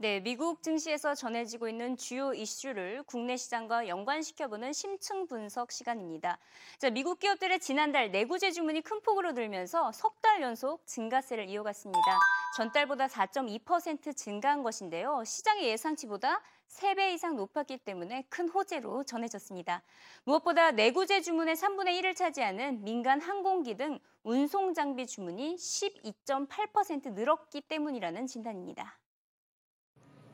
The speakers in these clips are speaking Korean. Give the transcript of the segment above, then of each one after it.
네, 미국 증시에서 전해지고 있는 주요 이슈를 국내 시장과 연관시켜보는 심층 분석 시간입니다. 자, 미국 기업들의 지난달 내구재 주문이 큰 폭으로 늘면서 석 달 연속 증가세를 이어갔습니다. 전달보다 4.2% 증가한 것인데요. 시장의 예상치보다 3배 이상 높았기 때문에 큰 호재로 전해졌습니다. 무엇보다 내구재 주문의 3분의 1을 차지하는 민간 항공기 등 운송 장비 주문이 12.8% 늘었기 때문이라는 진단입니다.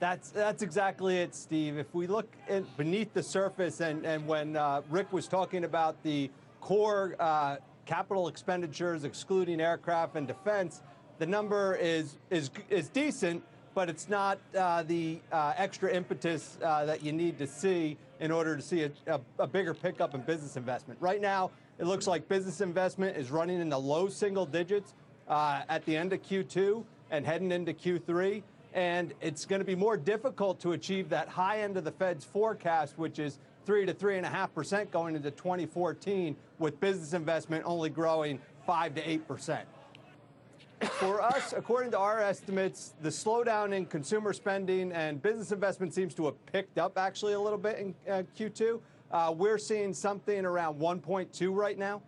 That's that's exactly it, Steve. If we look in, beneath the surface, and and when uh, Rick was talking about the core uh, capital expenditures, excluding aircraft and defense, the number is is is decent, but it's not uh, the uh, extra impetus uh, that you need to see in order to see a, a, a bigger pickup in business investment. Right now, it looks like business investment is running in the low single digits uh, at the end of Q2 and heading into Q3 and it's going to be more difficult to achieve that high end of the Fed's forecast, which is three to three and a half percent going into 2014, with business investment only growing five to eight percent. For us, according to our estimates, the slowdown in consumer spending and business investment seems to have picked up actually a little bit in uh, Q2. Uh, we're seeing something around 1.2 right now.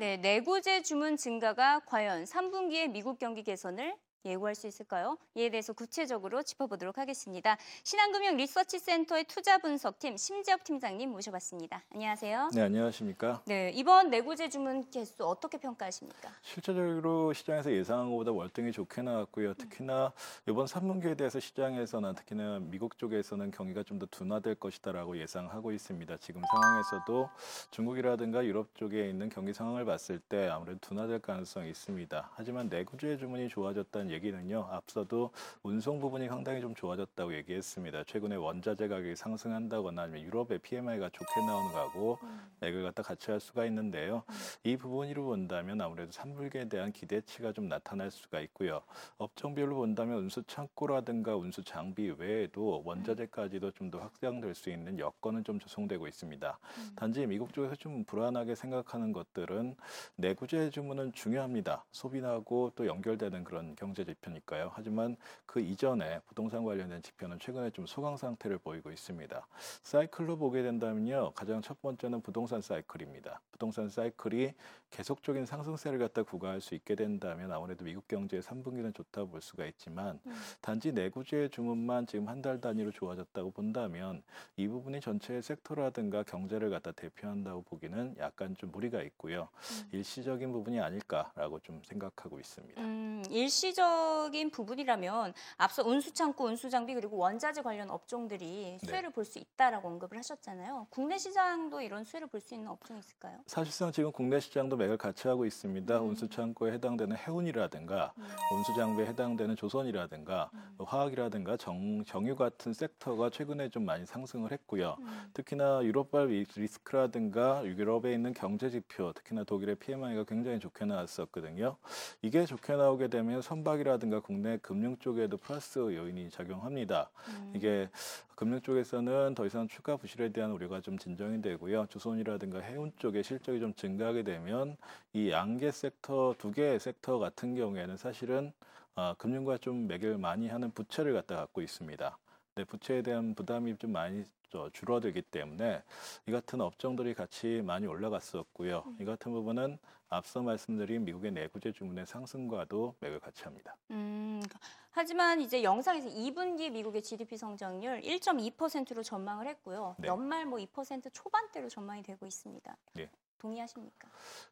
네, 내구재 주문 증가가 과연 3분기의 미국 경기 개선을 예고할 수 있을까요? 이에 대해서 구체적으로 짚어보도록 하겠습니다. 신한금융 리서치센터의 투자 분석팀 심지혁 팀장님 모셔봤습니다. 안녕하세요. 네, 안녕하십니까. 네, 이번 내구재 주문 개수 어떻게 평가하십니까? 실제적으로 시장에서 예상한 것보다 월등히 좋게 나왔고요. 특히나 이번 3분기에 대해서 시장에서는 특히나 미국 쪽에서는 경기가 좀 더 둔화될 것이다라고 예상하고 있습니다. 지금 상황에서도 중국이라든가 유럽 쪽에 있는 경기 상황을 봤을 때 아무래도 둔화될 가능성이 있습니다. 하지만 내구재 주문이 좋아졌다는 얘기는요. 앞서도 운송 부분이 상당히 좀 좋아졌다고 얘기했습니다. 최근에 원자재 가격이 상승한다거나 아니면 유럽의 PMI가 좋게 나오는 거하고 맥을 갖다 같이 할 수가 있는데요. 이 부분으로 본다면 아무래도 3분기에 대한 기대치가 좀 나타날 수가 있고요. 업종별로 본다면 운수 창고라든가 운수 장비 외에도 원자재까지도 좀 더 확장될 수 있는 여건은 좀 조성되고 있습니다. 단지 미국 쪽에서 좀 불안하게 생각하는 것들은 내구재 주문은 중요합니다. 소비하고 또 연결되는 그런 경제 지표니까요. 하지만 그 이전에 부동산 관련된 지표는 최근에 좀 소강 상태를 보이고 있습니다. 사이클로 보게 된다면요. 가장 첫 번째는 부동산 사이클입니다. 부동산 사이클이 계속적인 상승세를 갖다 구가할 수 있게 된다면 아무래도 미국 경제의 3분기는 좋다 볼 수가 있지만 단지 내구재 주문만 지금 한 달 단위로 좋아졌다고 본다면 이 부분이 전체의 섹터라든가 경제를 갖다 대표한다고 보기는 약간 좀 무리가 있고요. 일시적인 부분이 아닐까라고 좀 생각하고 있습니다. 음, 일시적 인 부분이라면 앞서 운수창고, 운수장비 그리고 원자재 관련 업종들이 수혜를 볼 수 있다라고 언급을 하셨잖아요. 국내 시장도 이런 수혜를 볼 수 있는 업종이 있을까요? 사실상 지금 국내 시장도 맥을 같이 하고 있습니다. 운수 창고에 해당되는 해운이라든가 운수 장비에 해당되는 조선이라든가 뭐 화학이라든가 정, 정유 같은 섹터가 최근에 좀 많이 상승을 했고요. 특히나 유럽발 리- 리스크라든가 유럽에 있는 경제 지표, 특히나 독일의 PMI가 굉장히 좋게 나왔었거든요. 이게 좋게 나오게 되면 선박 이라든가 국내 금융 쪽에도 플러스 요인이 작용합니다. 이게 금융 쪽에서는 더 이상 추가 부실에 대한 우려가 좀 진정이 되고요. 조선이라든가 해운 쪽에 실적이 좀 증가하게 되면 이 양계 섹터 두 개의 섹터 같은 경우에는 사실은 어, 금융과 좀 매개를 많이 하는 부채를 갖다 갖고 있습니다. 네, 부채에 대한 부담이 좀 많이 저 줄어들기 때문에 이 같은 업종들이 같이 많이 올라갔었고요. 이 같은 부분은 앞서 말씀드린 미국의 내구재 주문의 상승과도 맥을 같이 합니다. 음, 하지만 이제 영상에서 2분기 미국의 GDP 성장률 1.2%로 전망을 했고요. 네. 연말 뭐 2% 초반대로 전망이 되고 있습니다. 네. 동의하십니까?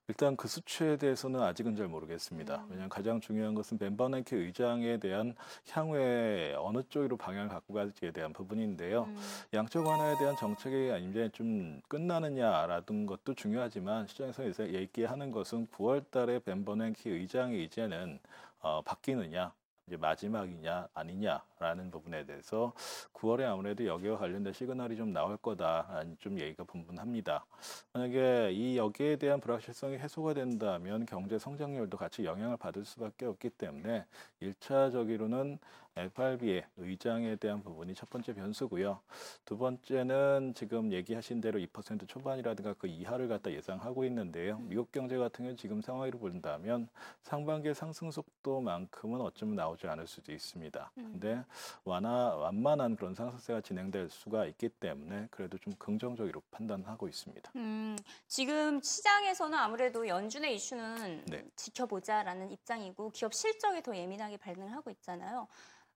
일단 그 수치에 대해서는 아직은 잘 모르겠습니다. 음. 왜냐하면 가장 중요한 것은 벤 버냉키 의장에 대한 향후에 어느 쪽으로 방향을 갖고 가지에 대한 부분인데요. 음, 양적 완화에 대한 정책이 이제 좀 끝나느냐라는 것도 중요하지만 시장에서 얘기하는 것은 9월 달에 벤 버냉키 의장의 이제는 어, 바뀌느냐 이제 마지막이냐 아니냐라는 부분에 대해서 9월에 아무래도 여기와 관련된 시그널이 좀 나올 거다라는 좀 얘기가 분분합니다. 만약에 이 여기에 대한 불확실성이 해소가 된다면 경제 성장률도 같이 영향을 받을 수밖에 없기 때문에 일차적으로는 FRB의 의장에 대한 부분이 첫 번째 변수고요. 두 번째는 지금 얘기하신 대로 2% 초반이라든가 그 이하를 갖다 예상하고 있는데요. 미국 경제 같은 경우는 지금 상황으로 본다면 상반기의 상승 속도만큼은 어쩌면 나오지 않을 수도 있습니다. 근데 완화, 완만한 그런 상승세가 진행될 수가 있기 때문에 그래도 좀 긍정적으로 판단하고 있습니다. 음, 지금 시장에서는 아무래도 연준의 이슈는 네. 지켜보자라는 입장이고 기업 실적에 더 예민하게 반응을 하고 있잖아요.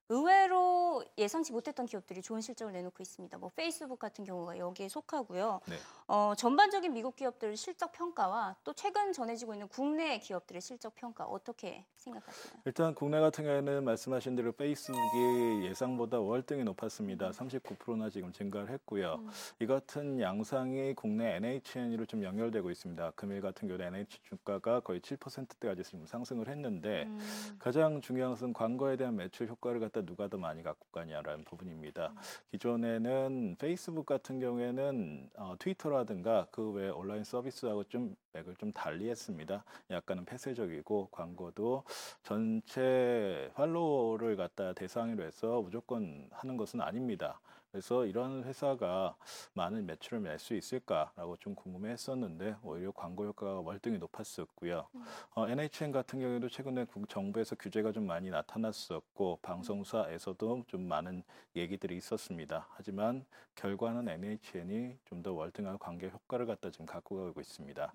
의외로 예상치 못했던 기업들이 좋은 실적을 내놓고 있습니다. 뭐 페이스북 같은 경우가 여기에 속하고요. 네. 어, 전반적인 미국 기업들 실적 평가와 또 최근 전해지고 있는 국내 기업들의 실적 평가 어떻게 생각하시나요? 일단 국내 같은 경우에는 말씀하신 대로 페이스북이 예상보다 월등히 높았습니다. 39%나 지금 증가를 했고요. 음. 이 같은 양상이 국내 NHN으로 좀 연결되고 있습니다. 금일 같은 경우에 NH 주가가 거의 7%대까지 지금 상승을 했는데 음, 가장 중요한 것은 광고에 대한 매출 효과를 갖다 누가 더 많이 갖고 가냐라는 부분입니다. 기존에는 페이스북 같은 경우에는 어, 트위터라든가 그 외 온라인 서비스하고 좀 맥을 좀 달리 했습니다. 약간은 폐쇄적이고 광고도 전체 팔로워를 갖다 대상으로 해서 무조건 하는 것은 아닙니다. 그래서 이런 회사가 많은 매출을 낼 수 있을까라고 좀 궁금해했었는데 오히려 광고 효과가 월등히 높았었고요. 어, NHN 같은 경우에도 최근에 국- 정부에서 규제가 좀 많이 나타났었고 방송사에서도 좀 많은 얘기들이 있었습니다. 하지만 결과는 NHN이 좀 더 월등한 관계 효과를 갖다 지금 갖고 가고 있습니다.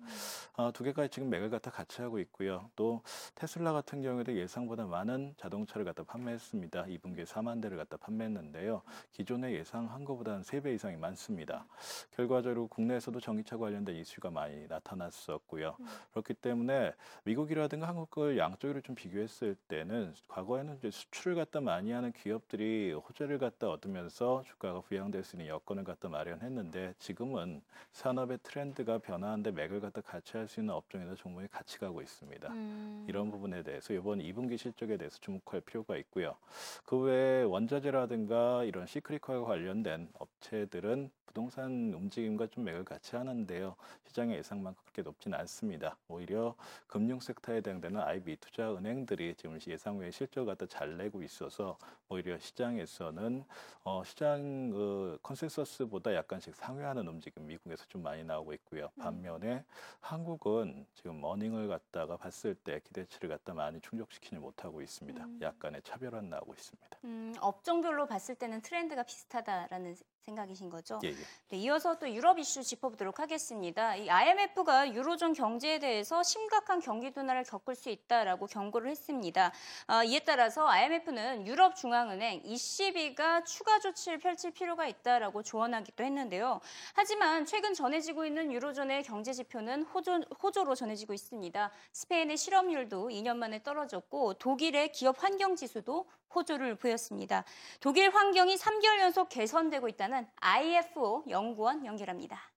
어, 두 개가 지금 맥을 갖다 같이 하고 있고요. 또 테슬라 같은 경우에도 예상보다 많은 자동차를 갖다 판매했습니다. 2분기에 4만 대를 갖다 판매했는데요. 기존에 예상한 것보다는 3배 이상이 많습니다. 결과적으로 국내에서도 전기차 관련된 이슈가 많이 나타났었고요. 그렇기 때문에 미국이라든가 한국을 양쪽으로 좀 비교했을 때는 과거에는 이제 수출을 갖다 많이 하는 기업들이 호재를 갖다 얻으면서 주가가 부양될 수 있는 여건을 갖다 마련했는데 지금은 산업의 트렌드가 변화하는데 맥을 갖다 같이 할 수 있는 업종이나 종목이 같이 가고 있습니다. 음, 이런 부분에 대해서 이번 2분기 실적에 대해서 주목할 필요가 있고요. 그 외에 원자재라든가 이런 cyclical과 관련된 업체들은 부동산 움직임과 좀 맥을 같이 하는데요. 시장의 예상만큼 그렇게 높진 않습니다. 오히려 금융 sector에 해당되는 IB 투자 은행들이 지금 예상 외의 실적을 갖다 잘 내고 있어서 오히려 시장에서는 어, 시장 그 consensus보다 약간씩 상회하는 움직임 미국에서 좀 많이 나오고 있고요. 반면에 한국은 지금 earning을 갖다가 봤을 때 기대치를 갖다 많이 충족시키지 못하고 있습니다. 음. 약간의 차별화 나오고 있습니다. 음, 업종별로 봤을 때는 트렌드가 비슷하다라는 생각이신 거죠? 예, 예. 네, 이어서 또 유럽 이슈 짚어보도록 하겠습니다. 이 IMF가 유로존 경제에 대해서 심각한 경기 둔화를 겪을 수 있다라고 경고를 했습니다. 아, 이에 따라서 IMF는 유럽 중앙은행 ECB가 추가 조치를 펼칠 필요가 있다라고 조언하기도 했는데요. 하지만 최근 전해지고 있는 유로존의 경제 지표는 호조, 호조로 전해지고 있습니다. 스페인의 실업률도 2년 만에 떨어졌고 독일의 기업 환경 지수도 호조를 보였습니다. 독일 환경이 3개월 연속 개선되고 있다는 IFO 연구원 연결합니다.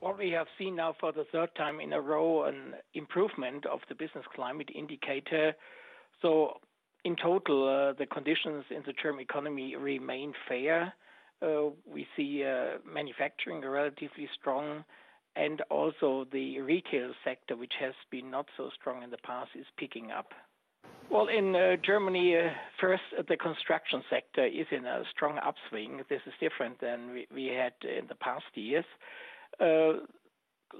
What we have seen now for the third time in a row an improvement of the business climate indicator. So, in total, uh, the conditions in the German economy remain fair. Uh, we see uh, manufacturing relatively strong, and also the retail sector, which has been not so strong in the past, is picking up. Well, in uh, Germany, uh, first, uh, the construction sector is in a strong upswing. This is different than we, we had in the past years. Uh,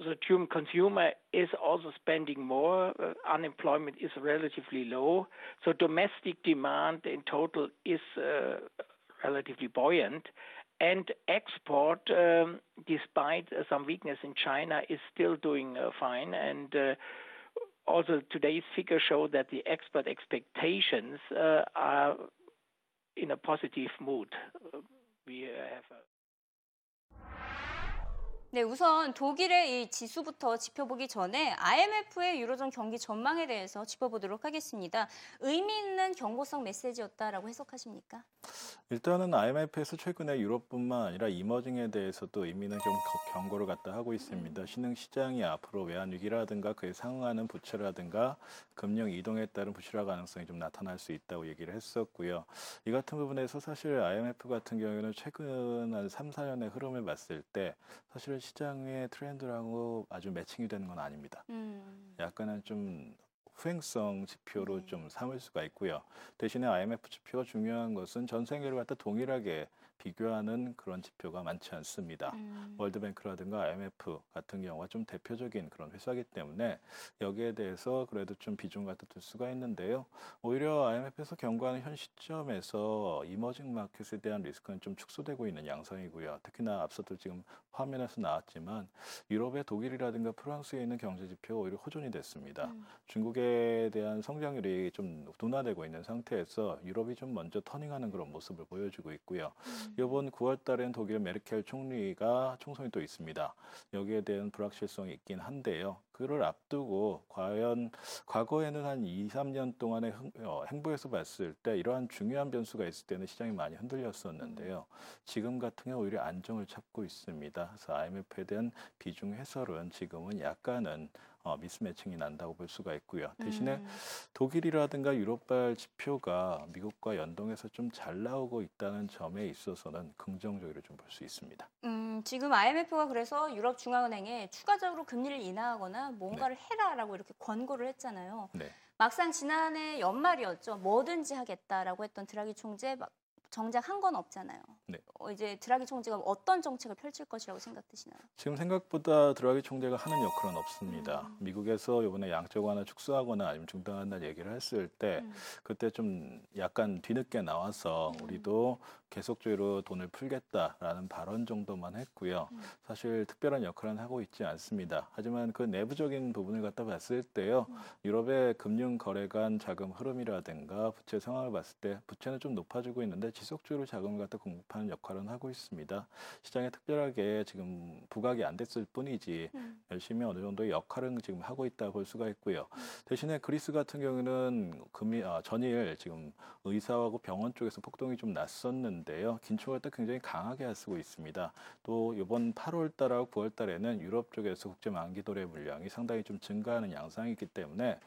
the German consumer is also spending more. Uh, unemployment is relatively low. So domestic demand in total is relatively buoyant. And export, um, despite some weakness in China, is still doing fine. And also today's figures show that the export expectations uh, are in a positive mood. We have. A 네, 우선 독일의 이 지수부터 짚어보기 전에 IMF의 유로존 경기 전망에 대해서 짚어보도록 하겠습니다. 의미 있는 경고성 메시지였다라고 해석하십니까? 일단은 IMF에서 최근에 유럽뿐만 아니라 이머징에 대해서도 의미 있는 경고를 갖다 하고 있습니다. 신흥 시장이 앞으로 외환 위기라든가 그에 상응하는 부채라든가 금융 이동에 따른 부실화 가능성이 좀 나타날 수 있다고 얘기를 했었고요. 이 같은 부분에서 사실 IMF 같은 경우에는 최근 한 3, 4년의 흐름을 봤을 때 사실 은 시장의 트렌드라고 아주 매칭이 되는 건 아닙니다. 음, 약간은 좀 후행성 지표로 네. 좀 삼을 수가 있고요. 대신에 IMF 지표가 중요한 것은 전 세계를 갖다 동일하게 비교하는 그런 지표가 많지 않습니다. 음. 월드뱅크라든가 IMF 같은 경우가 좀 대표적인 그런 회사이기 때문에 여기에 대해서 그래도 좀 비중 갖다 둘 수가 있는데요. 오히려 IMF에서 경고하는 현 시점에서 이머징 마켓에 대한 리스크는 좀 축소되고 있는 양상이고요. 특히나 앞서도 지금 화면에서 나왔지만 유럽의 독일이라든가 프랑스에 있는 경제 지표가 오히려 호전이 됐습니다. 음. 중국에 대한 성장률이 좀 둔화되고 있는 상태에서 유럽이 좀 먼저 터닝하는 그런 모습을 보여주고 있고요. 음. 이번 9월 달엔 독일 메르켈 총리가 총선이 또 있습니다. 여기에 대한 불확실성이 있긴 한데요. 그를 앞두고 과연 과거에는 한 2, 3년 동안의 흥- 어, 행보에서 봤을 때 이러한 중요한 변수가 있을 때는 시장이 많이 흔들렸었는데요. 지금 같은 경우 오히려 안정을 찾고 있습니다. 그래서 IMF에 대한 비중 해설은 지금은 약간은 어, 미스매칭이 난다고 볼 수가 있고요. 대신에 음. 독일이라든가 유럽발 지표가 미국과 연동해서 좀 잘 나오고 있다는 점에 있어서는 긍정적으로 좀 볼 수 있습니다. 음, 지금 IMF가 그래서 유럽 중앙은행에 추가적으로 금리를 인하하거나 뭔가를 해라라고 이렇게 권고를 했잖아요. 네. 막상 지난해 연말이었죠. 뭐든지 하겠다라고 했던 드라기 총재 막 정작 한 건 없잖아요. 네. 어, 이제 드라기 총재가 어떤 정책을 펼칠 것이라고 생각되시나요? 지금 생각보다 드라기 총재가 하는 역할은 없습니다. 음. 미국에서 이번에 양적 완화 축소하거나 아니면 중단한다는 얘기를 했을 때 음. 그때 좀 약간 뒤늦게 나와서 음. 우리도 계속적으로 돈을 풀겠다라는 발언 정도만 했고요. 음. 사실 특별한 역할은 하고 있지 않습니다. 하지만 그 내부적인 부분을 갖다 봤을 때요. 음. 유럽의 금융 거래 간 자금 흐름이라든가 부채 상황을 봤을 때 부채는 좀 높아지고 있는데 지속적으로 자금을 갖다 공급하는 역할은 하고 있습니다. 시장에 특별하게 지금 부각이 안 됐을 뿐이지 음. 열심히 어느 정도의 역할은 지금 하고 있다 볼 수가 있고요. 대신에 그리스 같은 경우는 금이 아, 전일 지금 의사하고 병원 쪽에서 폭동이 좀 났었는데 요. 긴축할 때 굉장히 강하게 쓰고 있습니다. 또 이번 8월 달하고 9월 달에는 유럽 쪽에서 국제 만기 도래 물량이 상당히 좀 증가하는 양상이기 때문에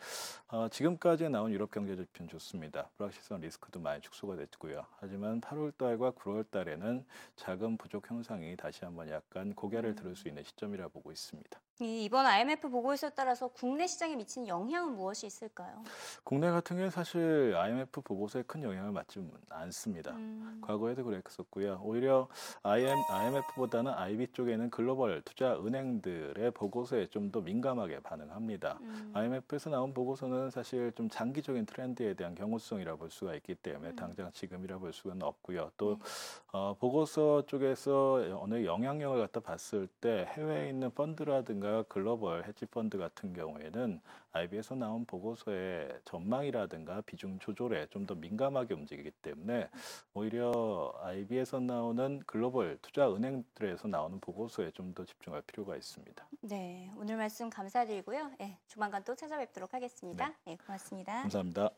어, 지금까지 나온 유럽 경제 지표는 좋습니다. 불확실성 리스크도 많이 축소가 됐고요. 하지만 8월 달과 9월 달에는 자금 부족 현상이 다시 한번 약간 고개를 들을 수 있는 시점이라 보고 있습니다. 이 이번 IMF 보고서에 따라서 국내 시장에 미치는 영향은 무엇이 있을까요? 국내 같은 경우에 사실 IMF 보고서에 큰 영향을 받지 않습니다. 음. 과거에도 그랬었고요. 오히려 IM, IMF보다는 IB 쪽에는 글로벌 투자 은행들의 보고서에 좀 더 민감하게 반응합니다. 음. IMF에서 나온 보고서는 사실 좀 장기적인 트렌드에 대한 경고성이라 볼 수가 있기 때문에 음. 당장 지금이라 볼 수는 없고요. 또 네. 어, 보고서 쪽에서 어느 영향력을 갖다 봤을 때 해외에 있는 펀드라든가 글로벌 헤지 펀드 같은 경우에는 IB에서 나온 보고서의 전망이라든가 비중 조절에 좀 더 민감하게 움직이기 때문에 오히려 IB에서 나오는 글로벌 투자 은행들에서 나오는 보고서에 좀 더 집중할 필요가 있습니다. 네, 오늘 말씀 감사드리고요. 예, 조만간 또 찾아뵙도록 하겠습니다. 예, 고맙습니다. 감사합니다.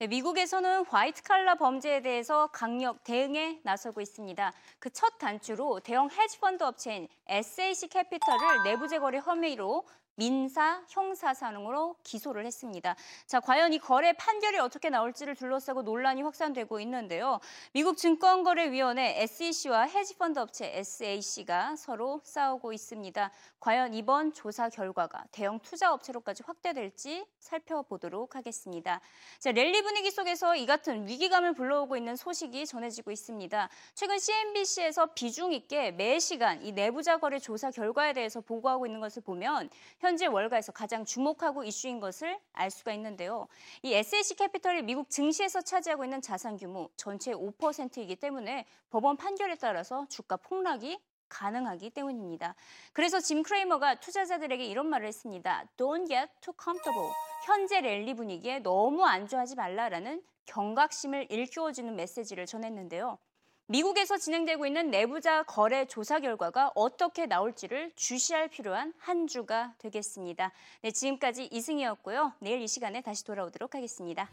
미국에서는 화이트 칼라 범죄에 대해서 강력 대응에 나서고 있습니다. 그 첫 단추로 대형 헤지펀드 업체인 SAC 캐피털을 내부자 거래 혐의로 민사, 형사상으로 기소를 했습니다. 자, 과연 이 거래 판결이 어떻게 나올지를 둘러싸고 논란이 확산되고 있는데요. 미국 증권거래위원회 SEC와 헤지펀드 업체 SAC가 서로 싸우고 있습니다. 과연 이번 조사 결과가 대형 투자 업체로까지 확대될지 살펴보도록 하겠습니다. 자, 랠리 분위기 속에서 이 같은 위기감을 불러오고 있는 소식이 전해지고 있습니다. 최근 CNBC에서 비중 있게 매 시간 이 내부자 거래 조사 결과에 대해서 보고하고 있는 것을 보면 현재 월가에서 가장 주목하고 이슈인 것을 알 수가 있는데요. 이 SAC 캐피털이 미국 증시에서 차지하고 있는 자산 규모 전체의 5%이기 때문에 법원 판결에 따라서 주가 폭락이 가능하기 때문입니다. 그래서 짐 크레이머가 투자자들에게 이런 말을 했습니다. Don't get too comfortable. 현재 랠리 분위기에 너무 안주하지 말라라는 경각심을 일깨워주는 메시지를 전했는데요. 미국에서 진행되고 있는 내부자 거래 조사 결과가 어떻게 나올지를 주시할 필요한 한 주가 되겠습니다. 네, 지금까지 이승이었고요. 내일 이 시간에 다시 돌아오도록 하겠습니다.